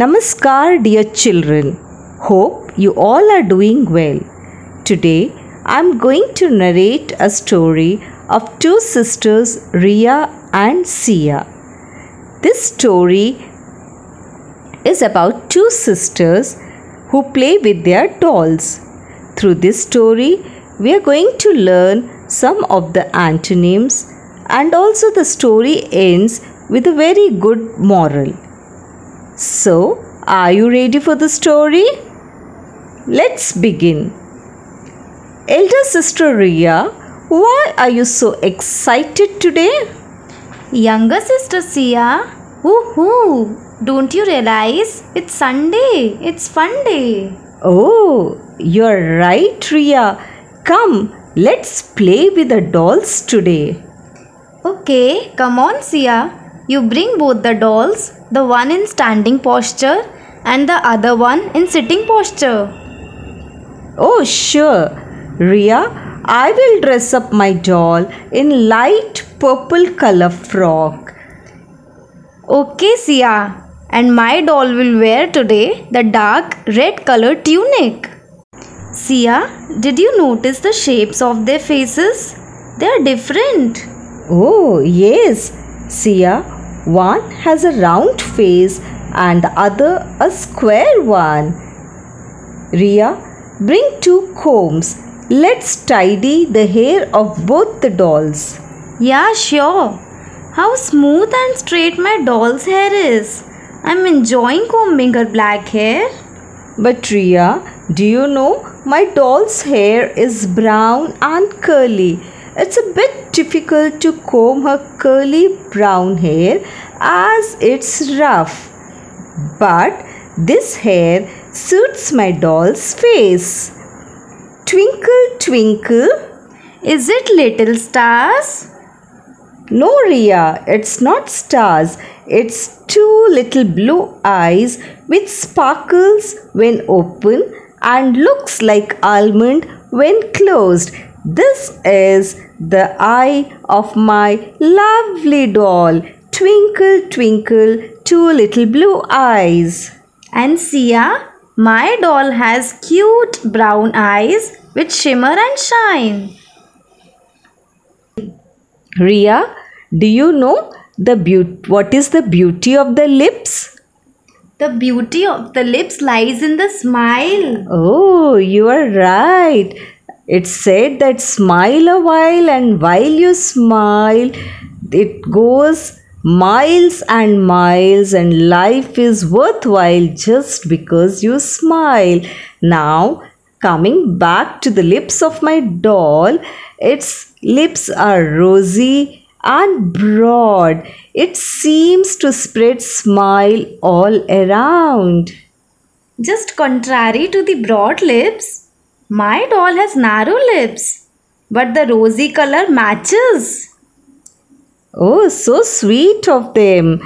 Namaskar, dear children. Hope you all are doing well. Today, I'm going to narrate a story of two sisters, Riya and Siya. This story is about two sisters who play with their dolls. Through this story, we are going to learn some of the antonyms and also the story ends with a very good moral. So, are you ready for the story? Let's begin. Elder sister Riya, why are you so excited today? Younger sister Siya, woohoo! Don't you realize it's Sunday? It's fun day. Oh, you're right, Riya. Come, let's play with the dolls today. Okay, come on Siya. You bring both the dolls, the one in standing posture and the other one in sitting posture. Oh, sure. Riya, I will dress up my doll in light purple color frock. Okay, Siya. And my doll will wear today the dark red color tunic. Siya, did you notice the shapes of their faces? They are different. Oh, yes. Siya, one has a round face and the other a square one. Riya, bring two combs. Let's tidy the hair of both the dolls. Yeah, sure. How smooth and straight my doll's hair is. I'm enjoying combing her black hair. But Riya, do you know my doll's hair is brown and curly? It's a bit difficult to comb her curly brown hair as it's rough. But this hair suits my doll's face. Twinkle, twinkle. Is it little stars? No, Riya, it's not stars. It's two little blue eyes with sparkles when open and looks like almond when closed. This is the eye of my lovely doll. Twinkle, twinkle, two little blue eyes. And Siya, my doll has cute brown eyes which shimmer and shine. Riya, do you know the beaut- what is the beauty of the lips? The beauty of the lips lies in the smile. Oh, you are right. It's said that smile a while, and while you smile, it goes miles and miles, and life is worthwhile just because you smile. Now, coming back to the lips of my doll, its lips are rosy and broad. It seems to spread smile all around. Just contrary to the broad lips, my doll has narrow lips. But the rosy color matches. Oh, so sweet of them.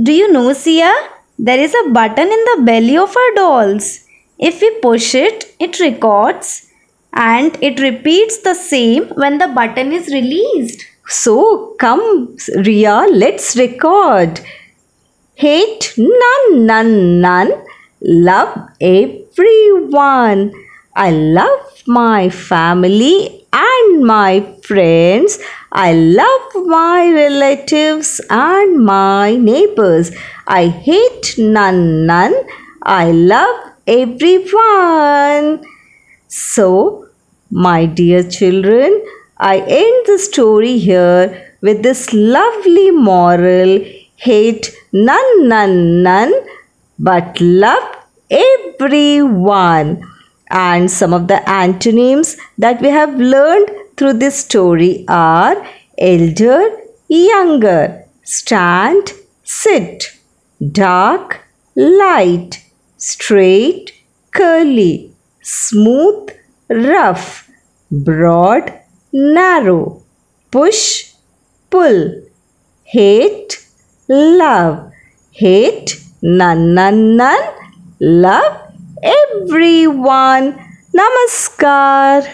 Do you know, Siya? There is a button in the belly of our dolls. If we push it, it records and it repeats the same when the button is released. So come, Riya, let's record. Hate none, none, none. Love everyone. I love my family and my friends. I love my relatives and my neighbors. I hate none, none. I love everyone. So, my dear children, I end the story here with this lovely moral hate none, none, none, but love everyone. And some of the antonyms that we have learned through this story are elder, younger, stand, sit, dark, light, straight, curly, smooth, rough, broad, narrow, push, pull, hate, love, hate, none, none, none, love everyone. Namaskar.